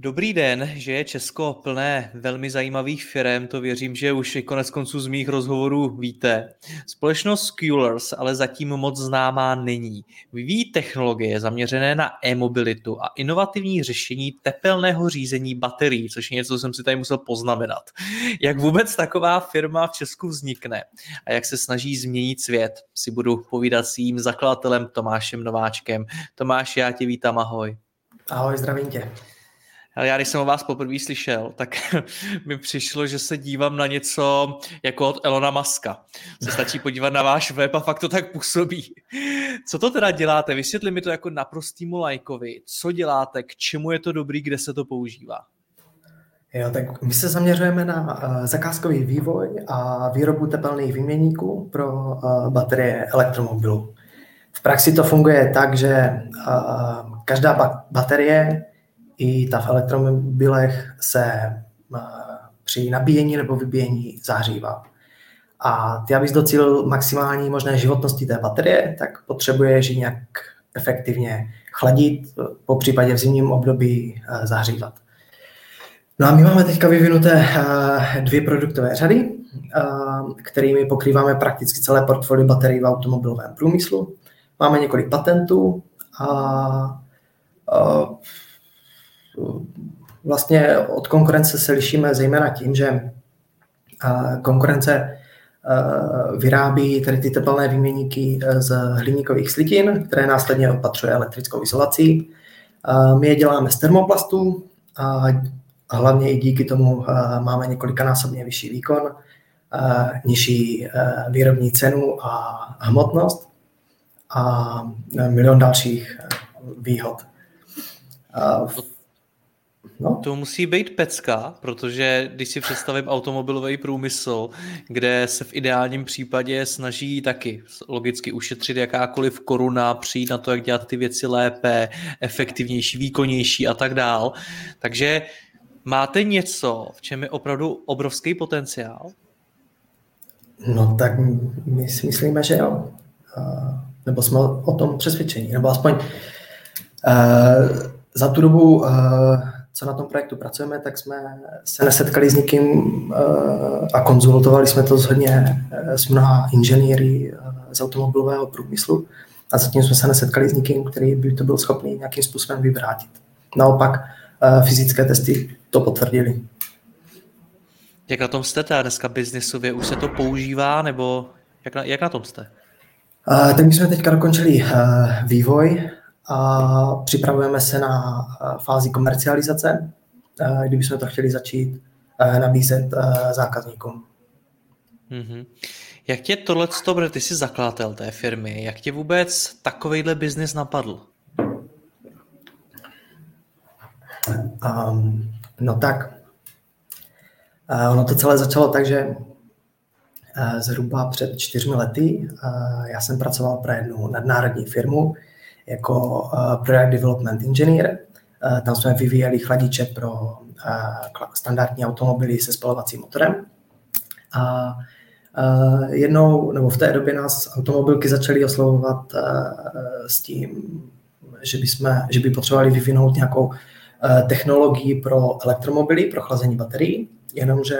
Dobrý den, že je Česko plné velmi zajímavých firm, to věřím, že už i konec konců z mých rozhovorů víte. Společnost Skulers ale zatím moc známá není. Vyvíjí technologie zaměřené na e-mobilitu a inovativní řešení tepelného řízení baterií, což je něco, co jsem si tady musel poznamenat. Jak vůbec taková firma v Česku vznikne a jak se snaží změnit svět, si budu povídat s jím zakladatelem Tomášem Nováčkem. Tomáš, já tě vítám, ahoj. Ahoj, zdravím tě. Ale já když jsem o vás poprvé slyšel, tak mi přišlo, že se dívám na něco jako od Elona Muska. Se stačí podívat na váš web a fakt to tak působí. Co to teda děláte? Vysvětli mi to jako naprostýmu lajkovi. Co děláte, k čemu je to dobrý, kde se to používá? Jo, tak my se zaměřujeme na uh, zakázkový vývoj a výrobu tepelných výměníků pro uh, baterie elektromobilů. V praxi to funguje tak, že uh, každá ba- baterie i ta v elektromobilech se eh, při nabíjení nebo vybíjení zahřívá. A ty, abys docílil maximální možné životnosti té baterie, tak potřebuješ ji nějak efektivně chladit, po případě v zimním období eh, zahřívat. No a my máme teďka vyvinuté eh, dvě produktové řady, kterými pokrýváme prakticky celé portfolio baterií v automobilovém průmyslu. Máme několik patentů a vlastně od konkurence se lišíme zejména tím, že konkurence vyrábí tedy ty tepelné výměníky e, z hliníkových slitin, které následně opatřuje elektrickou izolací. My je děláme z termoplastů a hlavně i díky tomu máme několikanásobně vyšší výkon, nižší výrobní cenu a hmotnost a milion dalších výhod. No. To musí být pecka, protože když si představím automobilový průmysl, kde se v ideálním případě snaží taky logicky ušetřit jakákoliv koruna, přijít na to, jak dělat ty věci lépe, efektivnější, výkonnější a tak dál. Takže máte něco, v čem je opravdu obrovský potenciál? No tak my si myslíme, že jo. Nebo jsme o tom přesvědčení. Nebo aspoň uh, za tu dobu uh, co na tom projektu pracujeme, tak jsme se nesetkali s nikým eh, a konzultovali jsme to hodně eh, s mnoha inženýry eh, z automobilového průmyslu a zatím jsme se nesetkali s nikým, který by to byl schopný nějakým způsobem vyvrátit. Naopak fyzické testy to potvrdili. Jak na tom jste teda dneska biznisově? Už se to používá nebo jak na, jak na tom jste? Tak my jsme teďka dokončili vývoj a připravujeme se na eh, fázi komercializace, eh, kdybychom to chtěli začít eh, nabízet zákazníkům. Mm-hmm. Jak tě tohle, protože ty jsi zakladatel té firmy, jak tě vůbec takovýhle biznis napadl? Um, no tak, uh, ono to celé začalo tak, že uh, zhruba před čtyřmi lety uh, já jsem pracoval pro jednu nadnárodní firmu, jako uh, Product Development Engineer. Uh, tam jsme vyvíjeli chladiče pro uh, standardní automobily se spalovacím motorem. A jednou, nebo v té době nás automobilky začaly oslovovat s tím, že by, jsme, že by potřebovali vyvinout nějakou technologii pro elektromobily, pro chlazení baterií, jenomže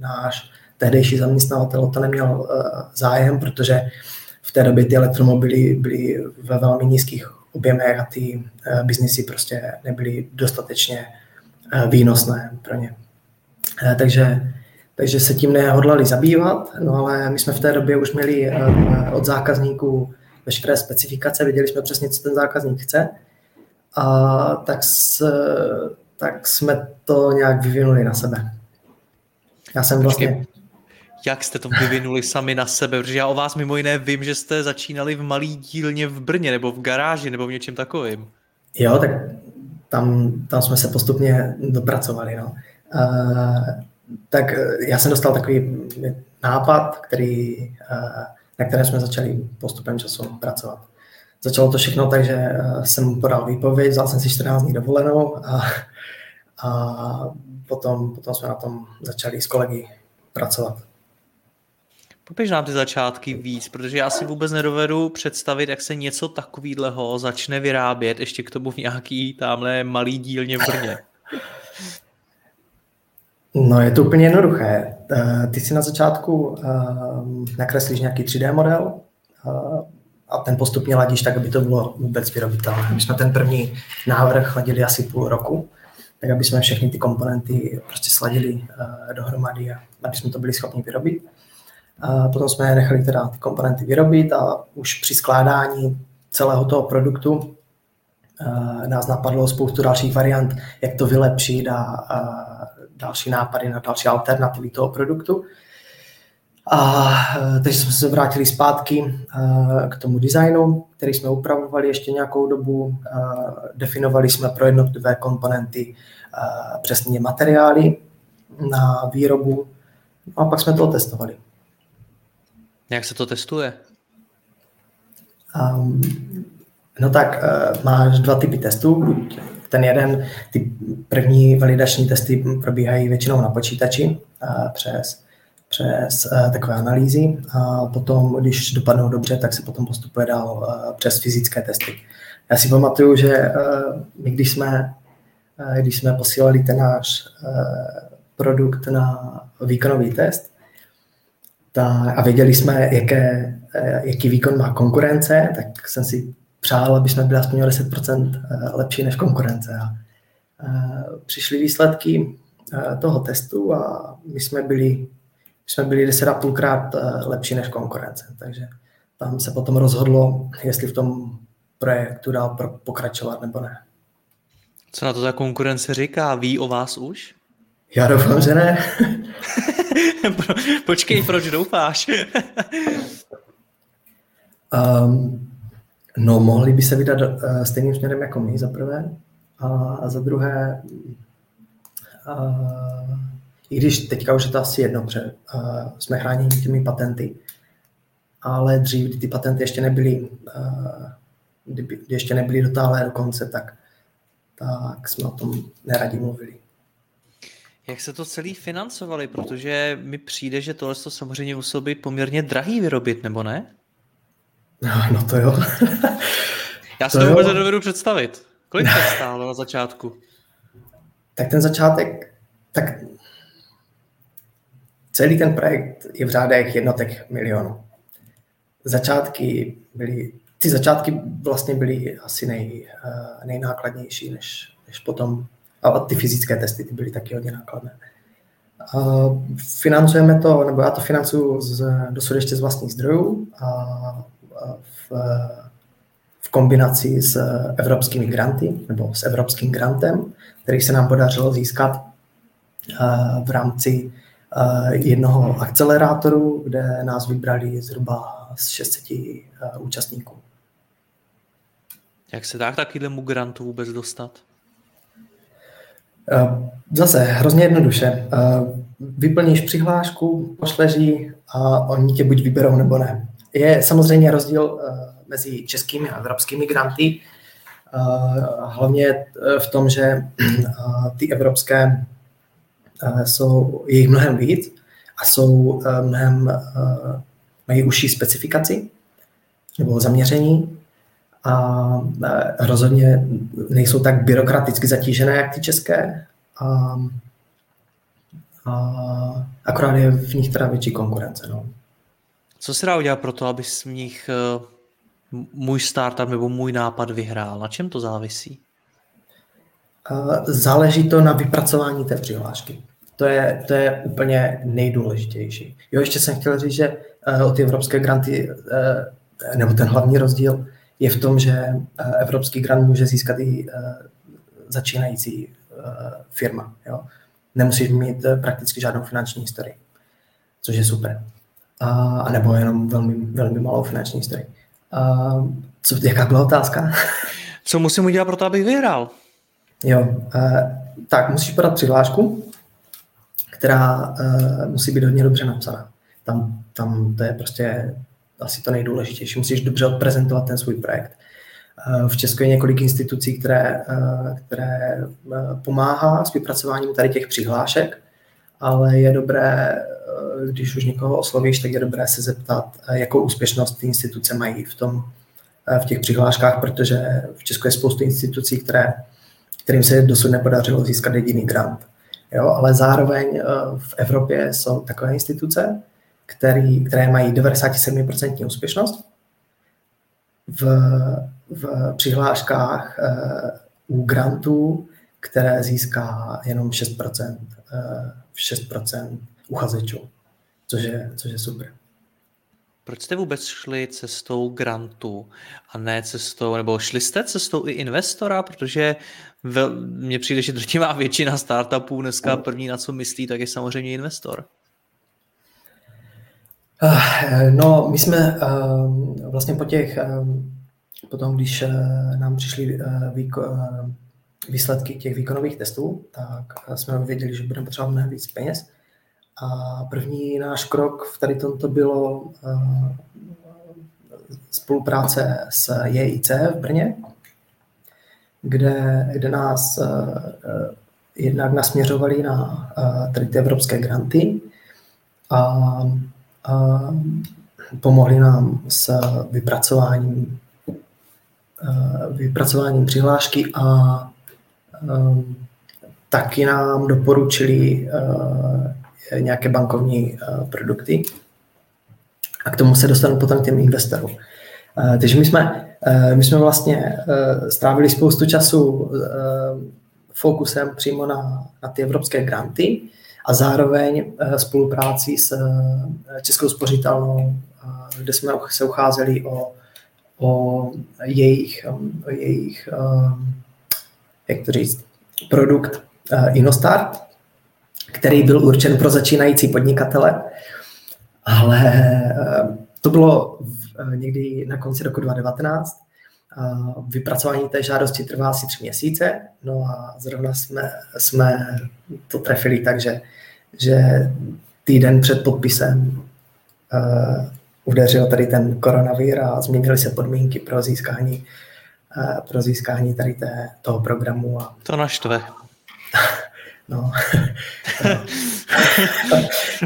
náš tehdejší zaměstnavatel o to neměl zájem, protože té době ty elektromobily byly ve velmi nízkých objemech a ty uh, biznisy prostě nebyly dostatečně uh, výnosné pro ně. Uh, takže, takže se tím nehodlali zabývat, no ale my jsme v té době už měli od zákazníků veškeré specifikace, věděli jsme přesně, co ten zákazník chce, a tak, s, tak jsme to nějak vyvinuli na sebe. Já jsem vlastně... jak jste to vyvinuli sami na sebe, protože já o vás mimo jiné vím, že jste začínali v malý dílně v Brně nebo v garáži nebo v něčem takovým. Jo, tak tam, tam jsme se postupně dopracovali. No. Uh, tak já jsem dostal takový nápad, který, uh, na kterém jsme začali postupem času pracovat. Začalo to všechno tak, že jsem podal výpověď, vzal jsem si 14 dní dovolenou a, a potom, potom jsme na tom začali s kolegy pracovat. Popiš nám ty začátky víc, protože já si vůbec nedovedu představit, jak se něco takového začne vyrábět, ještě k tomu v nějaký tamhle malý dílně v Brně. No je to úplně jednoduché. Eh, ty si na začátku eh, nakreslíš nějaký 3D model eh, a ten postupně ladíš tak, aby to bylo vůbec vyrobitelné. My jsme ten první návrh ladili asi půl roku, tak aby jsme všechny ty komponenty prostě sladili dohromady a aby jsme to byli schopni vyrobit. Potom jsme nechali teda ty komponenty vyrobit a už při skládání celého toho produktu nás napadlo spoustu dalších variant, jak to vylepšit a, další nápady na další alternativy toho produktu. A takže jsme se vrátili zpátky k tomu designu, který jsme upravovali ještě nějakou dobu. Definovali jsme pro jednotlivé komponenty přesně materiály na výrobu a pak jsme to testovali. Jak se to testuje? Um, no tak, uh, máš dva typy testů. Ten jeden, ty první validační testy probíhají většinou na počítači uh, přes, přes uh, takové analýzy a potom, když dopadnou dobře, tak se potom postupuje dál uh, přes fyzické testy. Já si pamatuju, že uh, my když jsme, když jsme posílali ten náš produkt na výkonový test, ta, a věděli jsme, jaké, eh, jaký výkon má konkurence, tak jsem si přál, aby jsme byli aspoň o 10% eh, lepší než konkurence. A eh, přišly výsledky toho testu a my jsme byli, my jsme byli 10,5 krát lepší než konkurence. Takže tam se potom rozhodlo, jestli v tom projektu dál pokračovat nebo ne. Co na to ta konkurence říká? Ví o vás už? Já doufám, že ne. Počkej, proč doufáš? um, no, mohli by se vydat uh, stejným směrem jako my, za prvé. A, a za druhé, uh, i když teďka už je to asi jedno, protože uh, jsme chráněni těmi patenty, ale dřív, kdy ty patenty ještě nebyly, uh, kdy ještě nebyly dotáhlé do konce, tak, tak jsme o tom neradi mluvili. Jak se to celý financovali? Protože mi přijde, že tohle to samozřejmě muselo být poměrně drahý vyrobit, nebo ne? No, no to jo. Já si to vůbec nedovedu představit. Kolik to stálo na začátku? Tak ten začátek, tak celý ten projekt je v řádech jednotek milionů. Začátky byly, ty začátky vlastně byly asi nej, eh, nejnákladnější, než, než potom a ty fyzické testy ty byly taky hodně nákladné. Financujeme to, nebo já to financuju z, dosud ještě z vlastních zdrojů a v, v kombinaci s evropskými granty, nebo s evropským grantem, který se nám podařilo získat v rámci jednoho akcelerátoru, kde nás vybrali zhruba z 600 účastníků. Jak se dá k takovému grantu vůbec dostat? Eh, zase hrozně jednoduše. Eh, vyplníš přihlášku, pošleš ji a oni tě buď vyberou nebo ne. Je samozřejmě rozdíl eh, mezi českými a evropskými granty, hlavně v tom, že ty evropské jsou, je jich mnohem víc a jsou mnohem, mají užší specifikaci nebo zaměření a rozhodně nejsou tak byrokraticky zatížené, jak ty české. A, a akorát je v nich teda větší konkurence. No. Co se dá udělat pro to, aby v nich eh, můj startup nebo můj nápad vyhrál? Na čem to závisí? Záleží to na vypracování té přihlášky. To je, to je úplně nejdůležitější. Jo, ještě jsem chtěl říct, že o ty evropské granty, nebo ten hlavní rozdíl je v tom, že eh, evropský grant může získat i eh, začínající eh, firma. Jo? Nemusíš mít prakticky žádnou finanční historii. což je super. A, nebo jenom velmi, velmi malou finanční historii. A, co, jaká byla otázka? Co musím udělat pro to, abych vyhrál? Jo, tak musíš podat přihlášku, která musí být hodně dobře napsaná. Tam, tam to je prostě asi to nejdůležitější. Musíš dobře odprezentovat ten svůj projekt. E, v Česku je několik institucí, které, e, které e, pomáhá s vypracováním tady těch přihlášek, ale je dobré, když už někoho oslovíš, tak je dobré se zeptat, jakou úspěšnost ty instituce mají v, tom, v těch přihláškách, protože v Česku je spoustu institucí, které, kterým se dosud nepodařilo získat jediný grant. Jo, ale zároveň v Evropě jsou takové instituce, který, které mají 97% úspěšnost. V, v přihláškách uh, u grantů, které získá jenom 6%, uh, 6% uchazečů, což je, což je super. Proč jste vůbec šli cestou grantu a ne cestou, nebo šli jste cestou i investora, protože mně přijde, že drtivá většina startupů dneska první na co myslí, tak je samozřejmě investor. Eh, no, my jsme eh, vlastně po těch, eh, potom když nám přišly výsledky těch výkonových testů, tak jsme věděli, že budeme potřebovat mnohem víc peněz. A první náš krok v tady tomto bylo spolupráce s JIC v Brně, kde, kde nás jednak nasměřovali na tady ty evropské granty a pomohli nám s vypracováním, vypracováním přihlášky a taky nám doporučili nějaké bankovní produkty. A k tomu se dostanu potom k těm investorům. Takže my jsme, my jsme vlastně strávili spoustu času fokusem přímo na, na ty evropské granty, a zároveň eh, spolupráci s eh, Českou spořitelnou, eh, kde jsme se ucházeli o, o jejich, o jejich jak to říct, produkt InnoStart, který byl určen pro začínající podnikatele, ale to bylo někdy na konci roku 2019. Vypracování té žádosti trvá asi tři měsíce, no a zrovna jsme, jsme to trefili tak, že že týden před podpisem uh, udeřil tady ten koronavir a změnily se podmínky pro získání, uh, pro získání tady té, toho programu. A... To naštve. no.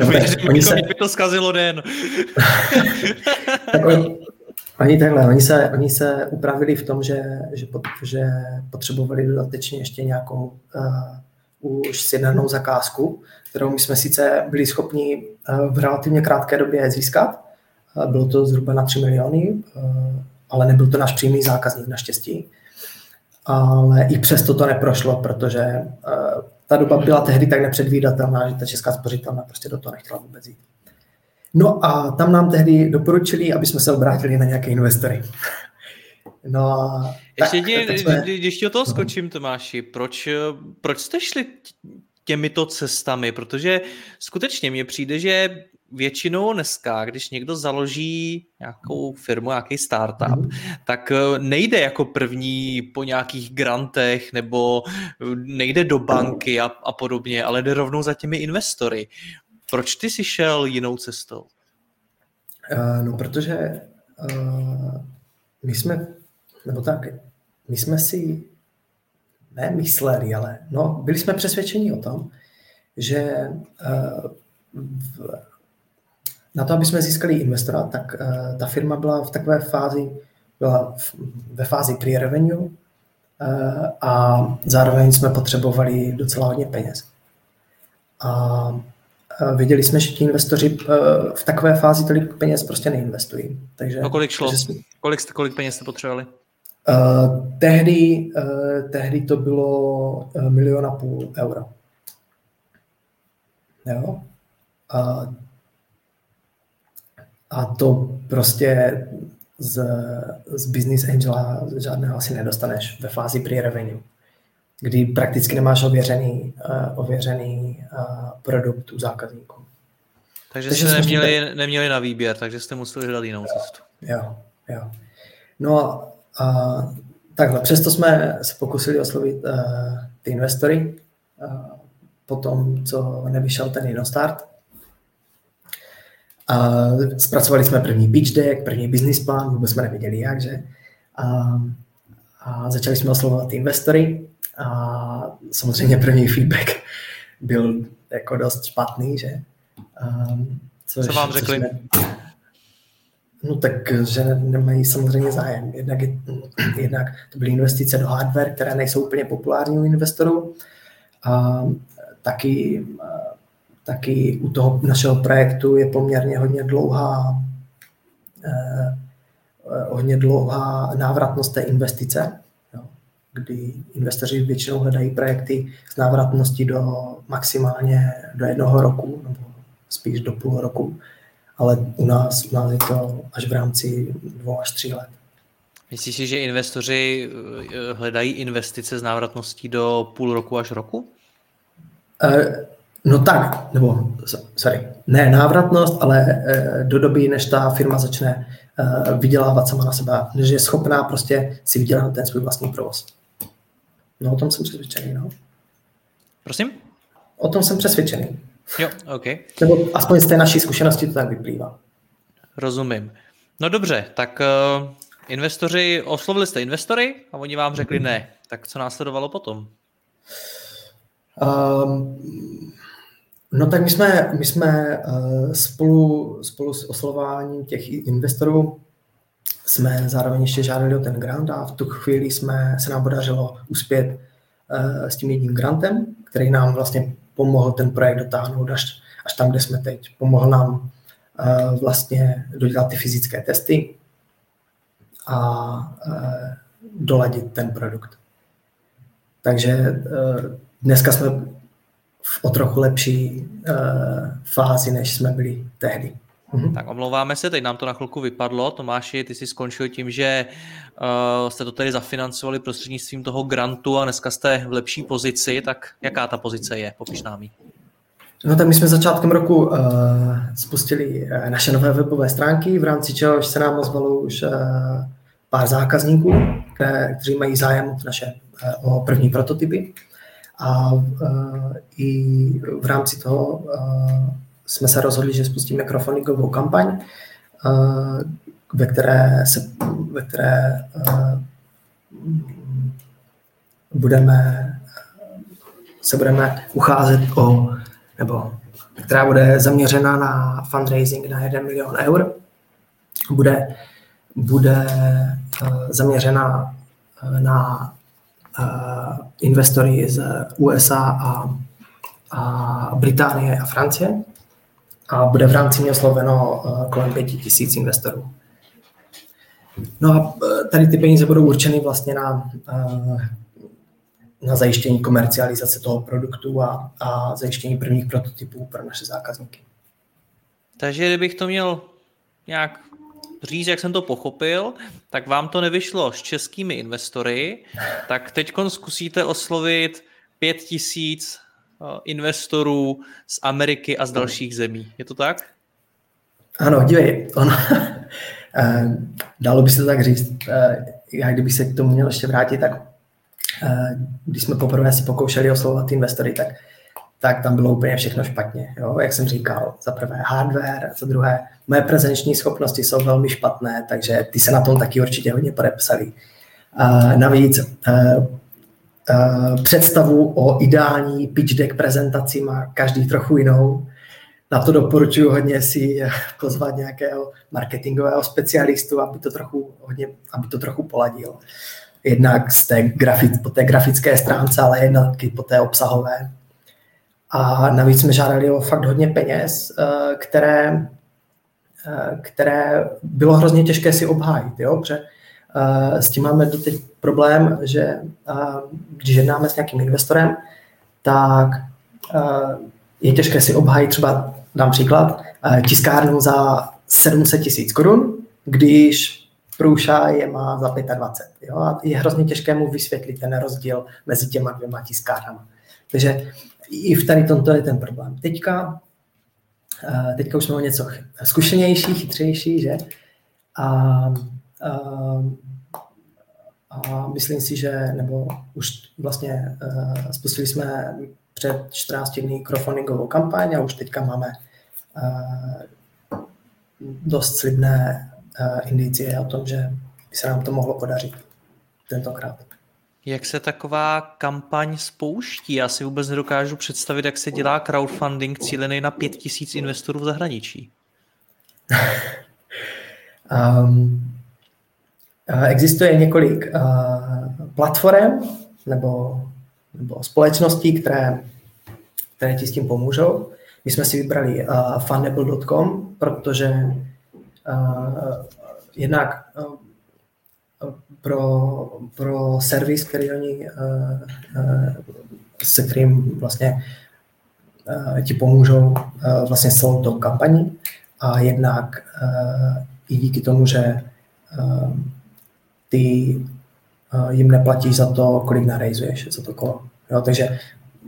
Dobře, oni se... by to zkazilo den. tak oni, oni takhle, oni se, oni se upravili v tom, že, že, pot, že potřebovali dodatečně ještě nějakou uh, už sjednanou zakázku, kterou my jsme sice byli schopni eh, v relativně krátké době získat. Eh, bylo to zhruba na 3 miliony, eh, ale nebyl to náš přímý zákazník naštěstí. Ale i přesto to neprošlo, protože ta doba byla tehdy tak nepředvídatelná, že ta česká spořitelna prostě do toho nechtěla vůbec jít. No a tam nám tehdy doporučili, aby jsme se obrátili na nějaké investory. No a ještě tak, tak jsme... když ti o toho skočím, Tomáši, proč, proč jste šli těmito cestami, protože skutečně mně přijde, že většinou dneska, když někdo založí nějakou firmu, nějaký startup, mm. tak eh, nejde jako první po nějakých grantech nebo eh, nejde do banky a, a podobně, ale jde rovnou za těmi investory. Proč ty jsi šel jinou cestou? Uh, no, protože uh, my jsme, nebo tak, my jsme si ne mysleli, ale no, byli jsme přesvědčeni o tom, že uh, v, na to, aby jsme získali investora, tak uh, ta firma byla v takové fázi, byla v, ve fázi pre-revenue uh, a zároveň jsme potřebovali docela hodně peněz. A Věděli jsme, že ti investoři v takové fázi tolik peněz prostě neinvestují. Takže, no kolik šlo? Jsme... Kolik, jste, kolik peněz jste potřebovali? Uh, tehdy, uh, tehdy to bylo uh, milion a půl euro. Jo? A, a to prostě z, z Business Angela žádného asi nedostaneš ve fázi pre-revenue, kdy prakticky nemáš ověřený, uh, ověřený uh, produkt u zákazníků. Takže, takže jste neměli, musíte... neměli na výběr, takže jste museli hledat jinou cestu. Jo, jo. No a takhle, přesto jsme se pokusili oslovit uh, ty investory, uh, po tom, co nevyšel ten Innostart. A zpracovali jsme první pitch deck, první business plán, vůbec jsme nevěděli jak, že. A, a začali jsme oslovovat investory a samozřejmě první feedback byl jako dost špatný, že. Um, což, Co vám řekli? Jsme, no tak, že nemají samozřejmě zájem. Jednak, je, jednak to byly investice do hardware, které nejsou úplně populární u investorů. A taky, taky u toho našeho projektu je poměrně hodně dlouhá eh, hodně dlouhá návratnost té investice, kdy investoři většinou hledají projekty s návratností do maximálně do jednoho roku, nebo spíš do půl roku, ale u nás, u nás je to až v rámci dvou až tří let. Myslíš si, že investoři eh, hledají investice s návratností do půl roku až roku? Eh, no tak, nebo sorry, ne návratnost, ale eh, do doby, než ta firma začne vydělávat sama na sebe, než je schopná prostě si vydělat ten svůj vlastní provoz. No o tom jsem přesvědčený, no. Prosím? O tom jsem přesvědčený. Jo, OK. Nebo aspoň z té naší zkušenosti to tak vyplývá. Rozumím. No dobře, tak uh, investoři, oslovili jste investory a oni vám řekli ne. Tak co následovalo potom? Um, no tak my jsme, my jsme uh, spolu, spolu s oslovováním těch investorů jsme zároveň ještě žádali o ten grant a v tu chvíli jsme, se nám podařilo uspět uh, s tím jedním grantem, který nám vlastně pomohl ten projekt dotáhnout až, až tam, kde jsme teď. Pomohl nám uh, vlastně dodělat ty fyzické testy a uh, doladit ten produkt. Takže dneska jsme v o trochu lepší fázi, než jsme byli tehdy. Mhm. Tak omlouváme se, teď nám to na chvilku vypadlo. Tomáši, ty jsi skončil tím, že uh, jste to tedy zafinancovali prostřednictvím toho grantu a dneska jste v lepší pozici, tak jaká ta pozice je? Popiš nám No tak my jsme začátkem roku uh, spustili uh, naše nové webové stránky, v rámci čehož se nám ozvalo už uh, pár zákazníků, které, kteří mají zájem o naše uh, o první prototypy. A uh, i v rámci toho uh, jsme se rozhodli, že spustíme crowdfundingovou kampaň, eh, ve které se, ve které eh, budeme, se budeme ucházet o, nebo která bude zaměřena na fundraising na 1 milion eur. Bude, bude eh, zaměřena na investory z USA a, a Británie a Francie a bude v rámci mě osloveno eh, kolem pěti tisíc investorů. No a eh, tady ty peníze budou určeny vlastně na, eh, na zajištění komercializace toho produktu a, a zajištění prvních prototypů pro naše zákazníky. Takže kdybych to měl nějak říct, jak jsem to pochopil, tak vám to nevyšlo s českými investory, tak teď zkusíte oslovit pět tisíc investorů z Ameriky a z dalších zemí. Je to tak? Ano, dívej, on, eh, dalo by se to tak říct. Eh, já kdybych se k tomu měl ještě vrátit, tak když jsme poprvé si pokoušeli oslovovat investory, tak, tak tam bylo úplně všechno špatně. Jo? Jak jsem říkal, za prvé hardware, za druhé moje prezenční schopnosti jsou velmi špatné, takže ty se na tom taky určitě hodně podepsali. Navíc Eh, představu o ideální pitch deck prezentaci má každý trochu jinou. Na to doporučuji hodně si pozvat nějakého marketingového specialistu, aby to trochu, hodně, aby to trochu poladil. Jednak z té grafic, po té grafické stránce, ale jednak i po té obsahové. A navíc jsme žádali o fakt hodně peněz, eh, které, eh, které bylo hrozně těžké si obhájit, jo? protože s tím máme doteď problém, že když jednáme s nějakým investorem, tak je těžké si obhájit třeba, dám příklad, tiskárnu za 700 tisíc korun, když průša je má za 25. Jo? A je hrozně těžké mu vysvětlit ten rozdíl mezi těma dvěma tiskárnama. Takže i v tady tomto je ten problém. Teďka teďka už jsme o něco zkušenější, chytřejší, že? A, a, a myslím si, že, nebo už vlastně uh, spustili jsme před 14 dny crowdfundingovou kampaň a už teďka máme uh, dost slibné uh, indicie o tom, že by se nám to mohlo podařit tentokrát. Jak se taková kampaň spouští? Já si vůbec nedokážu představit, jak se dělá crowdfunding cílený na pět tisíc investorů v zahraničí. um, existuje několik uh, platform nebo, nebo společností, které, které ti s tím pomůžou. My jsme si vybrali uh, fundable.com, protože jednak pro, pro servis, který oni, se kterým vlastně ti pomůžou vlastně celou tou kampaní a jednak i díky tomu, že ty uh, jim neplatíš za to, kolik narejzuješ za to kolo. Jo, takže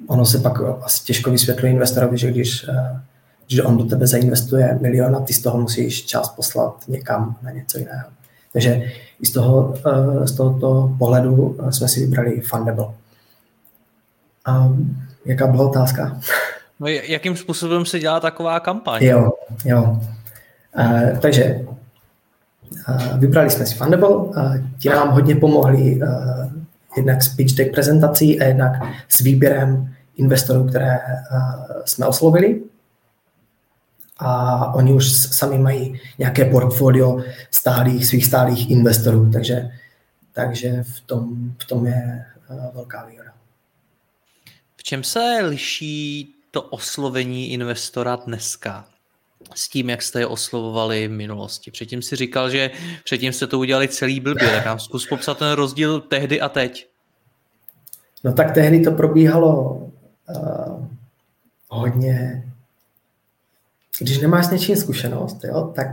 ono se pak asi těžko vysvětluje investorovi, že když, uh, že on do tebe zainvestuje milion a ty z toho musíš čas poslat někam na něco jiného. Takže i z, toho, eh, z tohoto pohledu jsme si vybrali Fundable. A jaká byla otázka? No, jakým způsobem se dělá taková kampaň? Jo, jo. Uh, takže vybrali jsme si Fundable, uh, ti nám hodně pomohli uh, jednak s pitch deck prezentací a jednak s výběrem investorů, které jsme oslovili a oni už sami mají nějaké portfolio stálých, svých stálých investorů, takže, takže v, tom, v tom je velká výhoda. V čem se liší to oslovení investora dneska s tím, jak jste je oslovovali v minulosti? Předtím si říkal, že předtím jste to udělali celý blbě, tak nám zkus popsat ten rozdíl tehdy a teď. No tak tehdy to probíhalo uh, hodně když nemáš něčím zkušenost, jo, tak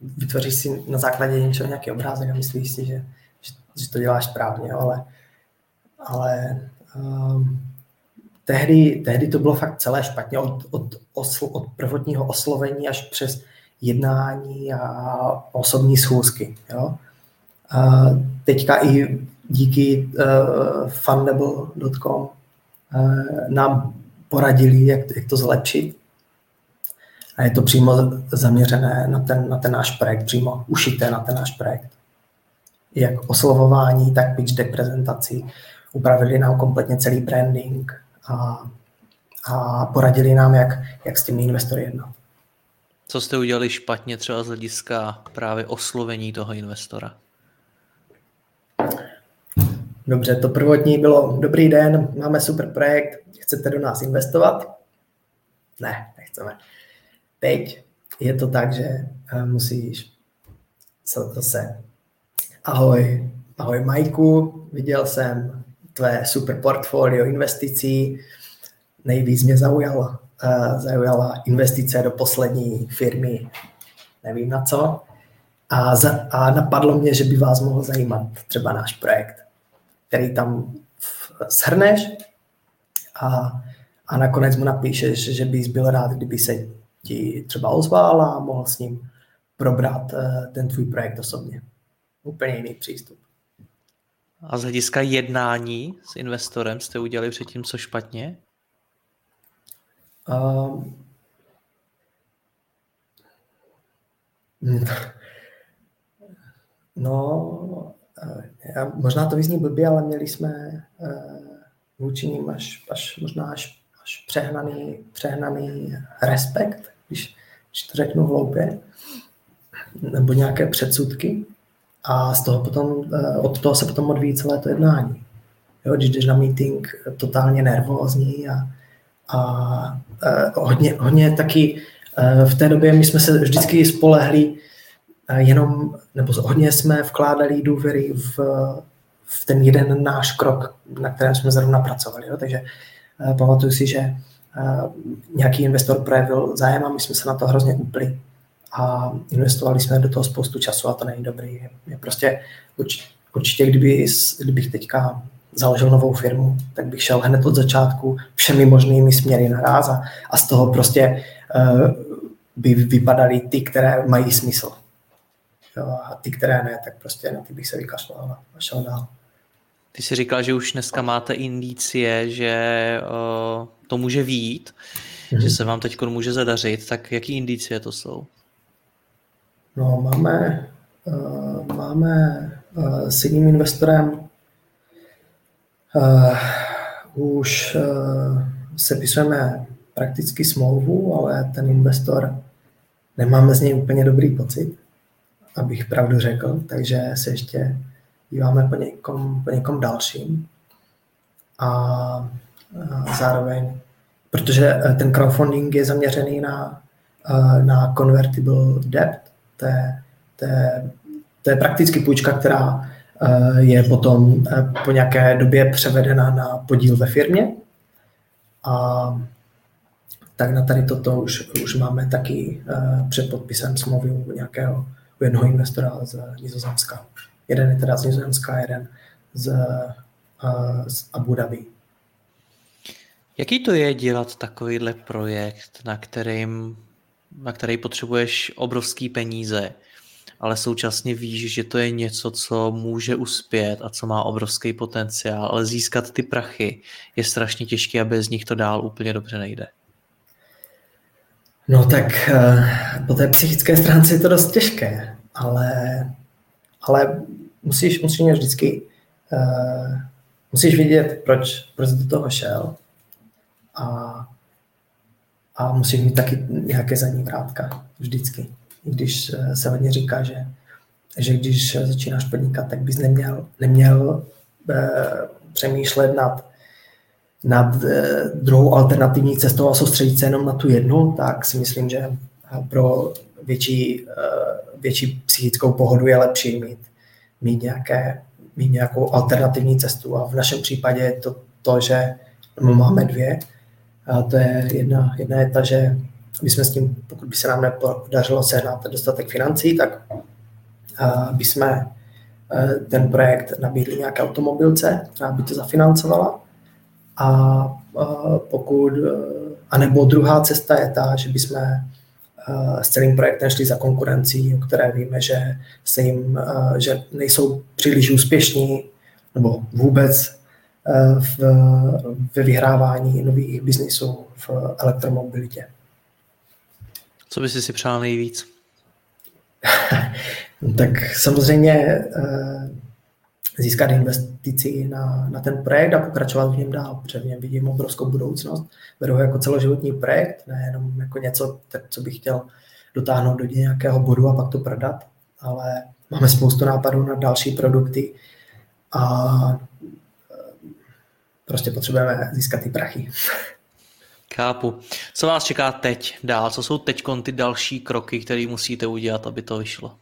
vytvoříš si na základě něčeho nějaký obrázek a myslíš si, že, že, že to děláš správně, ale, ale um, tehdy, tehdy to bylo fakt celé špatně od, od, osl, od prvotního oslovení až přes jednání a osobní schůzky. Jo. A teďka i díky uh, fundable.com uh, nám poradili, jak, jak to zlepšit a je to přímo zaměřené na ten, na ten náš projekt, přímo ušité na ten náš projekt. Jak oslovování, tak pitch deck. Upravili nám kompletně celý branding a, a poradili nám, jak, jak s těmi investory jednat. Co jste udělali špatně třeba z hlediska právě oslovení toho investora? Dobře, to prvotní bylo, dobrý den, máme super projekt, chcete do nás investovat? Ne, nechceme. Teď je to tak, že eh, musíš zase ahoj, ahoj Majku, viděl jsem tvé super portfolio investicí, nejvíc mě zaujala, uh, zaujala investice do poslední firmy, nevím na co, a, za, a napadlo mě, že by vás mohl zajímat třeba náš projekt, který tam shrneš a, a nakonec mu napíšeš, že bys byl rád, kdyby se ti třeba ozval a mohl s ním probrat eh, ten tvůj projekt osobně. Úplně jiný přístup. A z hlediska jednání s investorem jste udělali předtím co špatně? Um, no, eh, možná to vyzní blbě, ale měli jsme uh, vůči ním až, až možná až, až přehnaný, přehnaný respekt když, když to řeknu hloupě, nebo nějaké předsudky a z toho potom, eh, od toho se potom odvíjí celé to jednání. Jo, když jdeš na meeting totálně nervózní a, a, a eh, hodně, hodně taky eh, v té době my jsme se vždycky spolehli jenom, nebo hodně jsme vkládali důvěry v, v ten jeden náš krok, na kterém jsme zrovna pracovali. Jo. Takže pamatuju si, že nějaký investor projevil zájem a my jsme se na to hrozně upli a investovali jsme do toho spoustu času a to není dobrý. Je prostě určitě, kdyby, kdybych teďka založil novou firmu, tak bych šel hned od začátku všemi možnými směry naráz a, a z toho prostě by vypadaly ty, které mají smysl. Jo, a ty, které ne, tak prostě na ty bych se vykašlal a šel dál. Ty jsi říkal, že už dneska máte indicie, že uh, to může výjít, mm-hmm. že se vám teď může zadařit, tak jaký indicie to jsou? No, máme, uh, máme uh, s jedním investorem uh, už uh, sepisujeme prakticky smlouvu, ale ten investor nemáme z něj úplně dobrý pocit, abych pravdu řekl, takže se ještě díváme po někom, po někom dalším. A, a zároveň, protože ten crowdfunding je zaměřený na, na convertible debt, to je, to je, to je prakticky půjčka, která je potom po nějaké době převedena na podíl ve firmě. A tak na tady toto už, už máme taky uh, před podpisem smlouvy u nějakého, u jednoho investora z Nizozemska. Jeden je teda z Nizozemska, jeden z, z Abu Dhabi. Jaký to je dělat takovýhle projekt, na, kterým, na který potřebuješ obrovský peníze, ale současně víš, že to je něco, co může uspět a co má obrovský potenciál, ale získat ty prachy je strašně těžké a bez nich to dál úplně dobře nejde. No tak eh, po té psychické stránce je to dost těžké, ale, ale musíš, musíš mě vždycky, uh, musíš vidět, proč, proč do toho šel a, a musíš mít taky nějaké zadní vrátka vždycky. Když eh, se hodně říká, že, že když začínáš podnikat, tak bys neměl, neměl uh, přemýšlet nad nad eh, druhou alternativní cestou a soustředit se jenom na tu jednu, tak si myslím, že pro větší, eh, větší psychickou pohodu je lepší mít, mít, nějaké, mít nějakou alternativní cestu. A v našem případě je to to, že máme dvě. A to je jedna, jedna je ta, že my jsme s tím, pokud by se nám nepodařilo sehnat dostatek financí, tak by jsme eh, ten projekt nabídli nějaké automobilce, která by to zafinancovala. A, a pokud, a nebo druhá cesta je ta, že bychom s celým projektem šli za konkurencí, o které víme, že, se jim, že nejsou příliš úspěšní nebo vůbec v, ve vyhrávání nových biznisů v elektromobilitě. Co by si si přál nejvíc? tak samozřejmě získat investici na, na ten projekt a pokračovat v něm dál, protože v něm vidím obrovskou budoucnost. Beru ho jako celoživotní projekt, nejenom jako něco, co bych chtěl dotáhnout do nějakého bodu a pak to prodat, ale máme spoustu nápadů na další produkty a prostě potřebujeme získat ty prachy. Chápu. Co vás čeká teď dál? Co jsou teď ty další kroky, které musíte udělat, aby to vyšlo?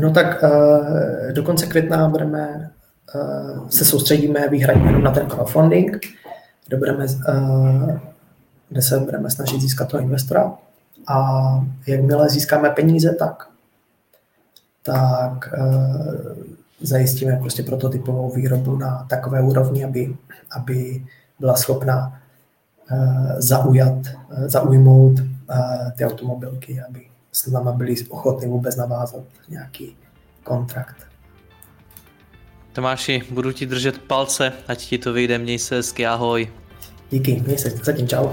No tak uh, do konce května budeme, uh, se soustředíme výhradně jenom na ten crowdfunding, kde, budeme, uh, kde se budeme snažit získat toho investora. A jakmile získáme peníze, tak, tak zajistíme prostě prototypovou výrobu na takové úrovni, aby, aby byla schopna uh, zaujat, uh, zaujmout uh, ty automobilky, aby s náma byli ochotní vůbec navázat nějaký kontrakt. Tomáši, budu ti držet palce, ať ti to vyjde, měj se hezky, ahoj. Díky, měj se, zatím čau.